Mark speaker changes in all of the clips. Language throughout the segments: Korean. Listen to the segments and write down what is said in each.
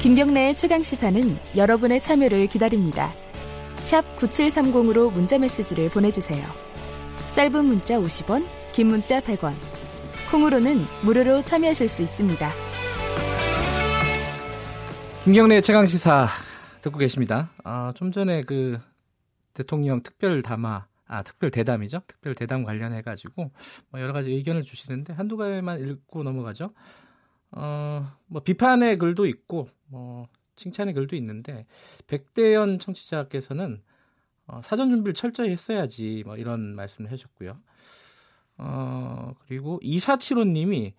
Speaker 1: 김경래의 최강 시사는 여러분의 참여를 기다립니다. 9730으로 문자 메시지를 보내주세요. 짧은 문자 50원, 긴 문자 100원. 콩으로는 무료로 참여하실 수 있습니다.
Speaker 2: 김경래의 최강 시사 듣고 계십니다. 아, 좀 전에 그 대통령 특별 담화, 아 특별 대담이죠. 특별 대담 관련해 가지고 뭐 여러 가지 의견을 주시는데 한두 가지만 읽고 넘어가죠. 어, 뭐 비판의 글도 있고 뭐 칭찬의 글도 있는데 백대현 청취자께서는 어, 사전 준비를 철저히 했어야지 뭐 이런 말씀을 해주셨고요. 어, 그리고 이사칠호님이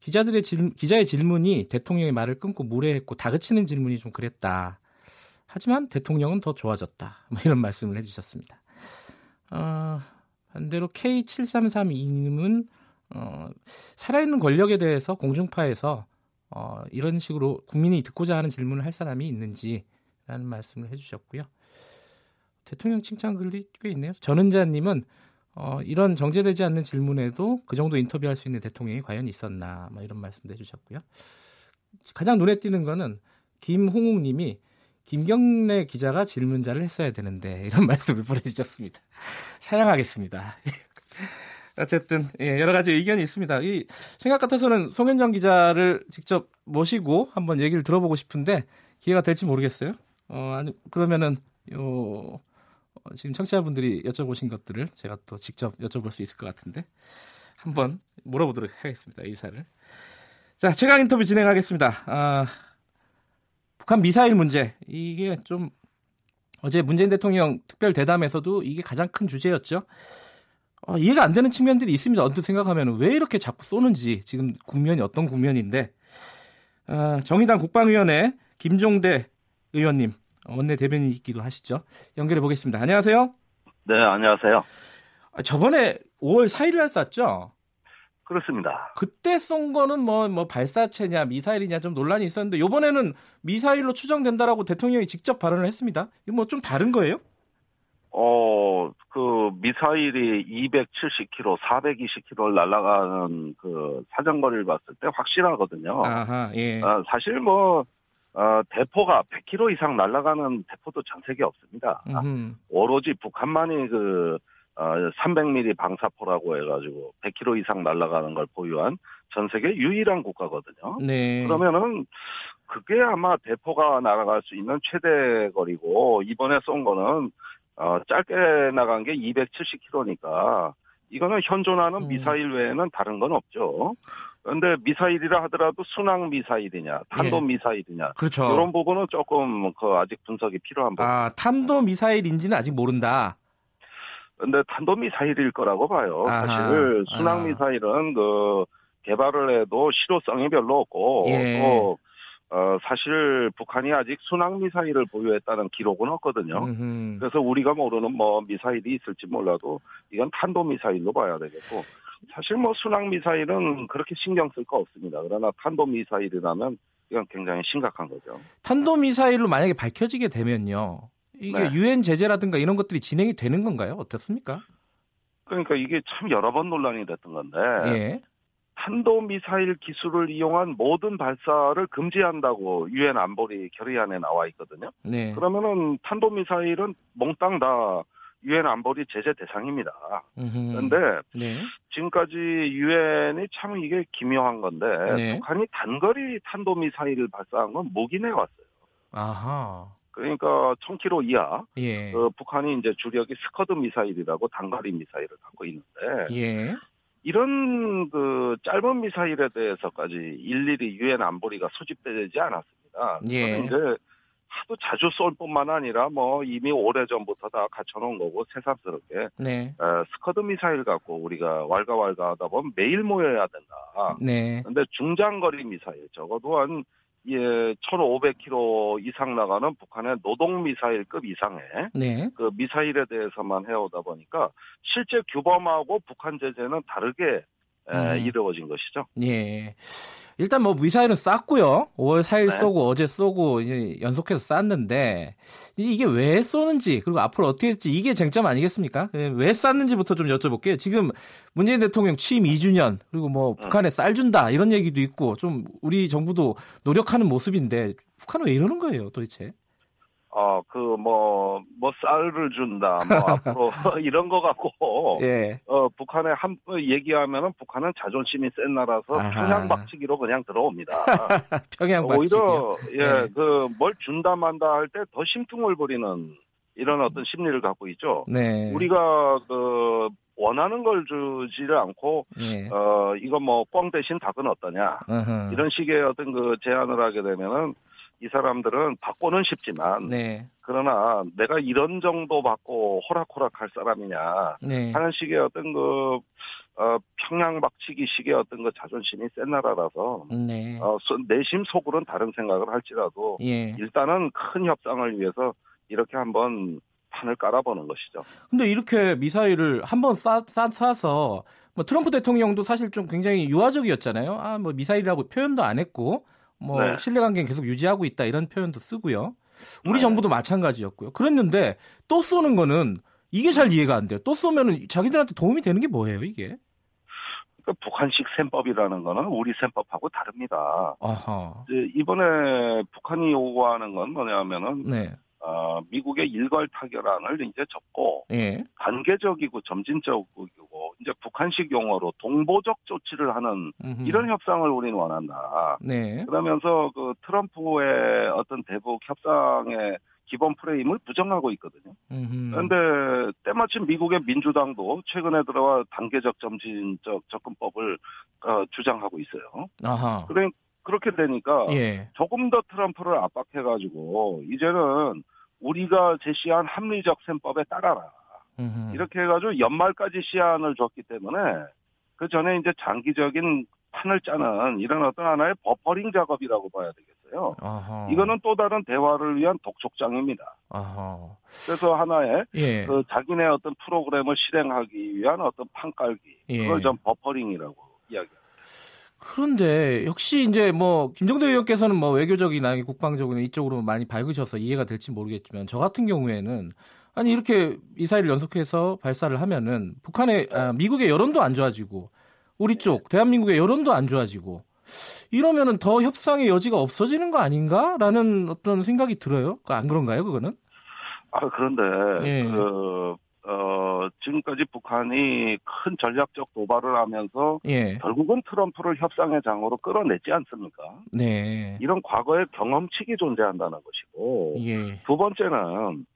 Speaker 2: 기자들의 질, 기자의 질문이 대통령의 말을 끊고 무례했고 다그치는 질문이 좀 그랬다. 하지만 대통령은 더 좋아졌다. 뭐 이런 말씀을 해주셨습니다. 어, 반대로 K7332님은 어, 살아있는 권력에 대해서 공중파에서 어, 이런 식으로 국민이 듣고자 하는 질문을 할 사람이 있는지라는 말씀을 해주셨고요. 대통령 칭찬 글이 꽤 있네요. 전은자님은 어, 이런 정제되지 않는 질문에도 그 정도 인터뷰할 수 있는 대통령이 과연 있었나 뭐 이런 말씀도 해주셨고요. 가장 눈에 띄는 거는 김홍욱님이 김경래 기자가 질문자를 했어야 되는데 이런 말씀을 보내주셨습니다. 사양하겠습니다. 어쨌든 예, 여러 가지 의견이 있습니다. 이 생각 같아서는 송현정 기자를 직접 모시고 한번 얘기를 들어보고 싶은데 기회가 될지 모르겠어요. 어, 아니 그러면은 요 어, 지금 청취자분들이 여쭤보신 것들을 제가 또 직접 여쭤볼 수 있을 것 같은데 한번 물어보도록 하겠습니다. 이사를. 자, 최강 인터뷰 진행하겠습니다. 아, 북한 미사일 문제 이게 좀 어제 문재인 대통령 특별 대담에서도 이게 가장 큰 주제였죠. 어, 이해가 안 되는 측면들이 있습니다. 언뜻 생각하면 왜 이렇게 자꾸 쏘는지 지금 국면이 어떤 국면인데 어, 정의당 국방위원회 김종대 의원님 원내 대변인이기도 하시죠. 연결해 보겠습니다. 안녕하세요.
Speaker 3: 네, 안녕하세요.
Speaker 2: 아, 저번에 5월 4일 날 쐈죠?
Speaker 3: 그렇습니다.
Speaker 2: 그때 쏜 거는 뭐, 뭐 발사체냐 미사일이냐 좀 논란이 있었는데 이번에는 미사일로 추정된다라고 대통령이 직접 발언을 했습니다. 이거 뭐 좀 다른 거예요?
Speaker 3: 어, 그 미사일이 270km, 420km를 날아가는 그 사정거리를 봤을 때 확실하거든요.
Speaker 2: 아하, 예.
Speaker 3: 어, 사실 뭐 어, 대포가 100km 이상 날아가는 대포도 전 세계 없습니다.
Speaker 2: 음흠.
Speaker 3: 오로지 북한만이 그 어, 300mm 방사포라고 해가지고 100km 이상 날아가는 걸 보유한 전 세계 유일한 국가거든요.
Speaker 2: 네.
Speaker 3: 그러면은 그게 아마 대포가 날아갈 수 있는 최대 거리고 이번에 쏜 거는 어, 짧게 나간 게 270km니까 이거는 현존하는
Speaker 2: 음.
Speaker 3: 미사일 외에는 다른 건 없죠. 그런데 미사일이라 하더라도 순항 미사일이냐, 탄도
Speaker 2: 예.
Speaker 3: 미사일이냐
Speaker 2: 그렇죠.
Speaker 3: 이런 부분은 조금 그 아직 분석이 필요한 부분.
Speaker 2: 아, 탄도 미사일인지는 아직 모른다.
Speaker 3: 근데 탄도 미사일일 거라고 봐요.
Speaker 2: 아하.
Speaker 3: 사실 순항
Speaker 2: 아.
Speaker 3: 미사일은 그 개발을 해도 실효성이 별로 없고
Speaker 2: 예.
Speaker 3: 또 어, 사실 북한이 아직 순항 미사일을 보유했다는 기록은 없거든요.
Speaker 2: 음흠.
Speaker 3: 그래서 우리가 모르는 뭐 미사일이 있을지 몰라도 이건 탄도 미사일로 봐야 되겠고 사실 뭐 순항 미사일은 그렇게 신경 쓸 거 없습니다. 그러나 탄도 미사일이라면 이건 굉장히 심각한 거죠.
Speaker 2: 탄도 미사일로 만약에 밝혀지게 되면요. 이게
Speaker 3: 네.
Speaker 2: 유엔 제재라든가 이런 것들이 진행이 되는 건가요? 어떻습니까?
Speaker 3: 그러니까 이게 참 여러 번 논란이 됐던 건데
Speaker 2: 예.
Speaker 3: 탄도 미사일 기술을 이용한 모든 발사를 금지한다고 유엔 안보리 결의안에 나와 있거든요.
Speaker 2: 네.
Speaker 3: 그러면은 탄도 미사일은 몽땅 다 유엔 안보리 제재 대상입니다. 그런데
Speaker 2: 네.
Speaker 3: 지금까지 유엔이 참 이게 기묘한 건데
Speaker 2: 네.
Speaker 3: 북한이 단거리 탄도 미사일을 발사한 건 묵인해 왔어요.
Speaker 2: 아하.
Speaker 3: 그러니까 1000km 이하
Speaker 2: 예.
Speaker 3: 그 북한이 이제 주력이 스커드 미사일이라고 단거리 미사일을 갖고 있는데
Speaker 2: 예.
Speaker 3: 이런 그 짧은 미사일에 대해서까지 일일이 유엔 안보리가 소집되지 않았습니다.
Speaker 2: 예.
Speaker 3: 이제 하도 자주 쏠 뿐만 아니라 뭐 이미 오래 전부터 다 갖춰놓은 거고 새삼스럽게
Speaker 2: 네.
Speaker 3: 어, 스커드 미사일 갖고 우리가 왈가왈가하다 보면 매일 모여야 된다.
Speaker 2: 네.
Speaker 3: 근데 중장거리 미사일 적어도 한 예, 1,500km 이상 나가는 북한의 노동 미사일급 이상의
Speaker 2: 네.
Speaker 3: 그 미사일에 대해서만 해오다 보니까 실제 규범하고 북한 제재는 다르게 에,
Speaker 2: 음.
Speaker 3: 이루어진 것이죠.
Speaker 2: 예. 일단 뭐 미사일은 쐈고요. 5월 4일
Speaker 3: 네.
Speaker 2: 쏘고 어제 쏘고 이제 연속해서 쐈는데 이게 왜 쏘는지 그리고 앞으로 어떻게 될지 이게 쟁점 아니겠습니까? 예, 왜 쐈는지부터 좀 여쭤볼게요. 지금 문재인 대통령 취임 2주년 그리고 뭐 북한에 쌀 준다 이런 얘기도 있고 좀 우리 정부도 노력하는 모습인데 북한은 왜 이러는 거예요, 도대체?
Speaker 3: 어, 그, 뭐, 뭐, 쌀을 준다, 뭐, 앞으로, 이런 거 갖고,
Speaker 2: 예.
Speaker 3: 어, 북한에 한, 번 얘기하면은 북한은 자존심이 센 나라서
Speaker 2: 아하.
Speaker 3: 평양 박치기로 그냥 들어옵니다.
Speaker 2: 평양 박치기요.
Speaker 3: 오히려, 예,
Speaker 2: 네.
Speaker 3: 그, 뭘 준다 만다 할 때 더 심퉁을 부리는 이런 어떤 심리를 갖고 있죠.
Speaker 2: 네.
Speaker 3: 우리가, 그, 원하는 걸 주지를 않고,
Speaker 2: 예.
Speaker 3: 어, 이거 뭐, 꽝 대신 닭은 어떠냐.
Speaker 2: 어허.
Speaker 3: 이런 식의 어떤 그 제안을 하게 되면은 이 사람들은 받고는 싶지만,
Speaker 2: 네.
Speaker 3: 그러나 내가 이런 정도 받고 호락호락 할 사람이냐
Speaker 2: 네.
Speaker 3: 하는 식의 어떤 그 어, 평양 박치기 식의 어떤 그 자존심이 센 나라라서
Speaker 2: 네.
Speaker 3: 어, 소- 내심 속으로는 다른 생각을 할지라도
Speaker 2: 예.
Speaker 3: 일단은 큰 협상을 위해서 이렇게 한번 판을 깔아보는 것이죠.
Speaker 2: 근데 이렇게 미사일을 한번 쏴서 뭐 트럼프 대통령도 사실 좀 굉장히 유화적이었잖아요. 아, 뭐 미사일이라고 표현도 안 했고 뭐
Speaker 3: 네.
Speaker 2: 신뢰 관계는 계속 유지하고 있다 이런 표현도 쓰고요. 우리
Speaker 3: 네.
Speaker 2: 정부도 마찬가지였고요. 그랬는데 또 쏘는 거는 이게 잘 이해가 안 돼요. 또 쏘면은 자기들한테 도움이 되는 게 뭐예요, 이게?
Speaker 3: 그 북한식 셈법이라는 거는 우리 셈법하고 다릅니다. 이번에 북한이 요구하는 건 뭐냐면은
Speaker 2: 네.
Speaker 3: 어, 미국의 일괄 타결안을 이제 접고
Speaker 2: 예.
Speaker 3: 단계적이고 점진적이고 이제 북한식 용어로 동보적 조치를 하는
Speaker 2: 음흠.
Speaker 3: 이런 협상을 우리는 원한다.
Speaker 2: 네.
Speaker 3: 그러면서 그 트럼프의 어떤 대북 협상의 기본 프레임을 부정하고 있거든요.
Speaker 2: 음흠.
Speaker 3: 그런데 때마침 미국의 민주당도 최근에 들어와 단계적 점진적 접근법을 어, 주장하고 있어요.
Speaker 2: 아하.
Speaker 3: 그래 그렇게 되니까
Speaker 2: 예.
Speaker 3: 조금 더 트럼프를 압박해가지고 이제는 우리가 제시한 합리적 셈법에 따라라.
Speaker 2: 음흠.
Speaker 3: 이렇게 해가지고 연말까지 시한을 줬기 때문에 그 전에 이제 장기적인 판을 짜는 이런 어떤 하나의 버퍼링 작업이라고 봐야 되겠어요.
Speaker 2: 아하.
Speaker 3: 이거는 또 다른 대화를 위한 독촉장입니다.
Speaker 2: 아하.
Speaker 3: 그래서 하나의
Speaker 2: 예.
Speaker 3: 그 자기네 어떤 프로그램을 실행하기 위한 어떤 판 깔기
Speaker 2: 예.
Speaker 3: 그걸 전 버퍼링이라고 이야기합니다.
Speaker 2: 그런데 역시 이제 뭐 김정대 의원께서는 뭐 외교적이나 국방적으로 이쪽으로 많이 밝으셔서 이해가 될지 모르겠지만 저 같은 경우에는 아니 이렇게 미사일을 연속해서 발사를 하면은 북한의 아, 미국의 여론도 안 좋아지고 우리 쪽 대한민국의 여론도 안 좋아지고 이러면은 더 협상의 여지가 없어지는 거 아닌가라는 어떤 생각이 들어요. 그안 그런가요, 그거는?
Speaker 3: 아 그런데
Speaker 2: 예.
Speaker 3: 그 어, 지금까지 북한이 큰 전략적 도발을 하면서
Speaker 2: 예,
Speaker 3: 결국은 트럼프를 협상의 장으로 끌어냈지 않습니까?
Speaker 2: 네,
Speaker 3: 이런 과거의 경험칙이 존재한다는 것이고
Speaker 2: 예,
Speaker 3: 두 번째는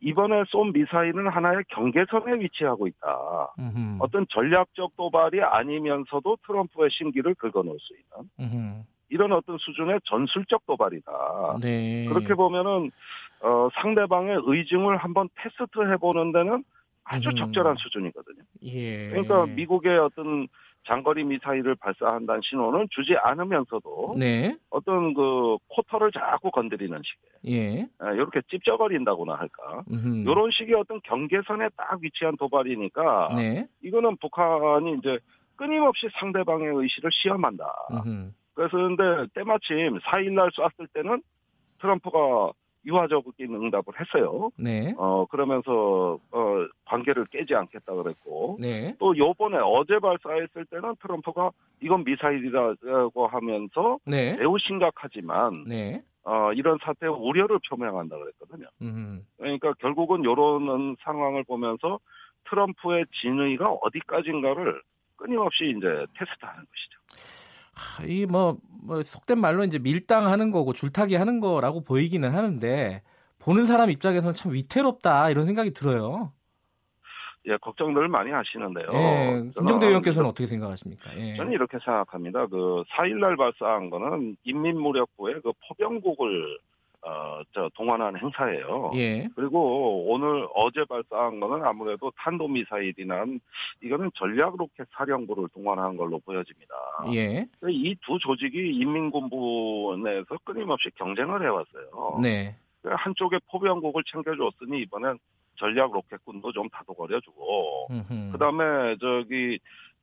Speaker 3: 이번에 쏜 미사일은 하나의 경계선에 위치하고 있다.
Speaker 2: 음흠,
Speaker 3: 어떤 전략적 도발이 아니면서도 트럼프의 심기를 긁어놓을 수 있는
Speaker 2: 음흠,
Speaker 3: 이런 어떤 수준의 전술적 도발이다.
Speaker 2: 네,
Speaker 3: 그렇게 보면은 어, 상대방의 의중을 한번 테스트 해보는 데는 아주
Speaker 2: 음.
Speaker 3: 적절한 수준이거든요.
Speaker 2: 예,
Speaker 3: 그러니까 미국의 어떤 장거리 미사일을 발사한다는 신호는 주지 않으면서도
Speaker 2: 네,
Speaker 3: 어떤 그 코터를 자꾸 건드리는 식의
Speaker 2: 예,
Speaker 3: 이렇게 찝쩍거린다고나 할까?
Speaker 2: 음흠,
Speaker 3: 이런 식의 어떤 경계선에 딱 위치한 도발이니까
Speaker 2: 네,
Speaker 3: 이거는 북한이 이제 끊임없이 상대방의 의식을 시험한다.
Speaker 2: 음흠,
Speaker 3: 그래서 근데 때마침 4일날 쐈을 때는 트럼프가 유화적인 응답을 했어요.
Speaker 2: 네,
Speaker 3: 어 그러면서 어 관계를 깨지 않겠다 그랬고
Speaker 2: 네,
Speaker 3: 또 요번에 어제 발사했을 때는 트럼프가 이건 미사일이라고 하면서
Speaker 2: 네,
Speaker 3: 매우 심각하지만
Speaker 2: 네,
Speaker 3: 어 이런 사태의 우려를 표명한다 그랬거든요.
Speaker 2: 음흠,
Speaker 3: 그러니까 결국은 요런 상황을 보면서 트럼프의 진의가 어디까지인가를 끊임없이 이제 테스트하는 것이죠.
Speaker 2: 이뭐 뭐 속된 말로 이제 밀당하는 거고 줄타기 하는 거라고 보이기는 하는데 보는 사람 입장에서는 참 위태롭다 이런 생각이 들어요.
Speaker 3: 예, 걱정들 많이 하시는데요.
Speaker 2: 예, 김정대 의원께서는 어떻게 생각하십니까? 예.
Speaker 3: 저는 이렇게 생각합니다. 그 4일날 발사한 거는 인민무력부의 그 포병국을 어, 저 동원한 행사예요.
Speaker 2: 예.
Speaker 3: 그리고 오늘 어제 발사한 거는 아무래도 탄도 미사일이나 이거는 전략 로켓 사령부를 동원한 걸로 보여집니다.
Speaker 2: 예.
Speaker 3: 이 두 조직이 인민군부 내에서 끊임없이 경쟁을 해왔어요.
Speaker 2: 네.
Speaker 3: 한쪽에 포병국을 챙겨줬으니 이번엔 전략 로켓군도 좀 다독거려주고. 그다음에 저기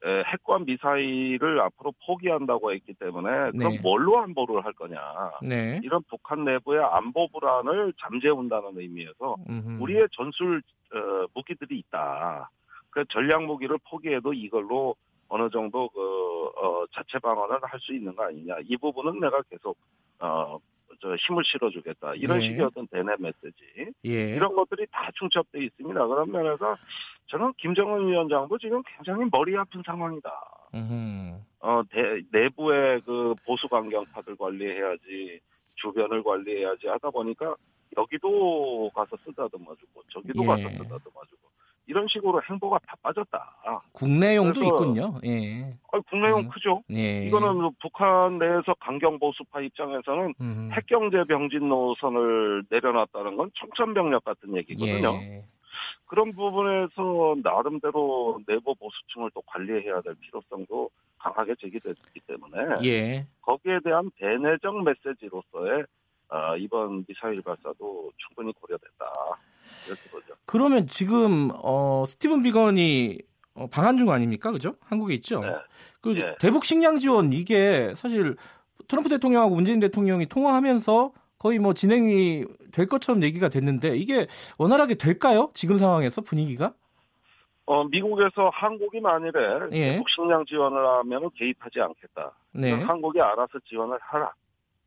Speaker 3: 핵과 미사일을 앞으로 포기한다고 했기 때문에 그럼
Speaker 2: 네.
Speaker 3: 뭘로 안보를 할 거냐
Speaker 2: 네.
Speaker 3: 이런 북한 내부의 안보 불안을 잠재운다는 의미에서
Speaker 2: 음흠.
Speaker 3: 우리의 전술 어, 무기들이 있다. 그 전략 무기를 포기해도 이걸로 어느 정도 그 어, 자체 방어를 할수 있는 거 아니냐. 이 부분은 내가 계속 어, 저 힘을 실어주겠다. 이런
Speaker 2: 네.
Speaker 3: 식의 어떤 대내 메시지
Speaker 2: 예.
Speaker 3: 이런 것들이 다 중첩돼 있습니다. 그런 면에서 저는 김정은 위원장도 지금 굉장히 머리 아픈 상황이다. 어, 대- 내부의 그 보수 강경파들 관리해야지, 주변을 관리해야지 하다 보니까 여기도 가서 쓰다듬어주고, 저기도
Speaker 2: 예.
Speaker 3: 가서 쓰다듬어주고, 이런 식으로 행보가 다 빠졌다.
Speaker 2: 국내용도
Speaker 3: 그래서-
Speaker 2: 있군요. 예.
Speaker 3: 아, 국내용
Speaker 2: 음.
Speaker 3: 크죠?
Speaker 2: 예.
Speaker 3: 이거는 북한 내에서 강경 보수파 입장에서는
Speaker 2: 음.
Speaker 3: 핵 경제 병진 노선을 내려놨다는 건 청천벽력 같은 얘기거든요.
Speaker 2: 예.
Speaker 3: 그런 부분에서 나름대로 내부 보수층을 또 관리해야 될 필요성도 강하게 제기됐기 때문에
Speaker 2: 예.
Speaker 3: 거기에 대한 대내적 메시지로서의 어, 이번 미사일 발사도 충분히 고려됐다 이렇게 보죠.
Speaker 2: 그러면 지금 어, 스티븐 비건이 어, 방한 중 아닙니까? 그죠? 한국에 있죠.
Speaker 3: 네.
Speaker 2: 그
Speaker 3: 예.
Speaker 2: 대북 식량 지원 이게 사실 트럼프 대통령하고 문재인 대통령이 통화하면서 거의 뭐 진행이 될 것처럼 얘기가 됐는데 이게 원활하게 될까요? 지금 상황에서 분위기가?
Speaker 3: 어, 미국에서 한국이 만일에
Speaker 2: 예.
Speaker 3: 대북 식량 지원을 하면 개입하지 않겠다.
Speaker 2: 네.
Speaker 3: 한국이 알아서 지원을 하라.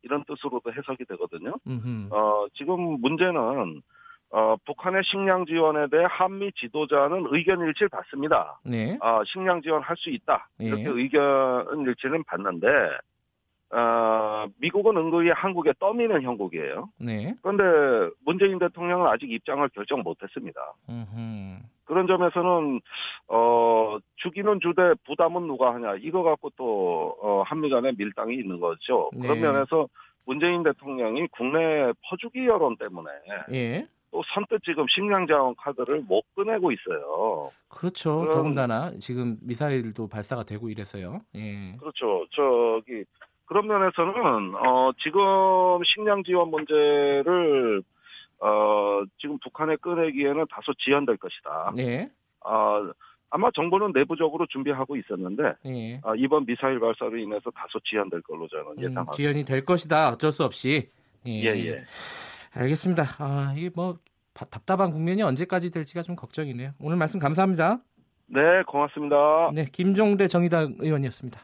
Speaker 3: 이런 뜻으로도 해석이 되거든요.
Speaker 2: 음흠.
Speaker 3: 어, 지금 문제는 어, 북한의 식량 지원에 대해 한미 지도자는 의견 일치를 받습니다.
Speaker 2: 네.
Speaker 3: 아, 식량 지원할 수 있다. 이렇게
Speaker 2: 예.
Speaker 3: 의견 일치는 받는데, 어, 미국은 은근히 한국에 떠미는 형국이에요.
Speaker 2: 네.
Speaker 3: 그런데 문재인 대통령은 아직 입장을 결정 못했습니다.
Speaker 2: 음흠.
Speaker 3: 그런 점에서는 어 주기는 주되 부담은 누가 하냐 이거 갖고 또 어, 한미 간에 밀당이 있는 거죠. 그런
Speaker 2: 네.
Speaker 3: 면에서 문재인 대통령이 국내 퍼주기 여론 때문에
Speaker 2: 예.
Speaker 3: 또 선뜻 지금 식량 자원 카드를 못 꺼내고 있어요.
Speaker 2: 그렇죠.
Speaker 3: 그럼-
Speaker 2: 더군다나 지금 미사일도 발사가 되고 이래서요. 예.
Speaker 3: 그렇죠. 저기 그런 면에서는 어 지금 식량 지원 문제를 어 지금 북한에 꺼내기에는 다소 지연될 것이다.
Speaker 2: 네.
Speaker 3: 아 아마 정부는 내부적으로 준비하고 있었는데
Speaker 2: 예.
Speaker 3: 아, 이번 미사일 발사로 인해서 다소 지연될 걸로 저는
Speaker 2: 음,
Speaker 3: 예상합니다.
Speaker 2: 지연이 될 것이다. 어쩔 수 없이. 예.
Speaker 3: 예, 예.
Speaker 2: 알겠습니다. 아, 이게 뭐 바- 답답한 국면이 언제까지 될지가 좀 걱정이네요. 오늘 말씀 감사합니다.
Speaker 3: 네, 고맙습니다.
Speaker 2: 네, 김종대 정의당 의원이었습니다.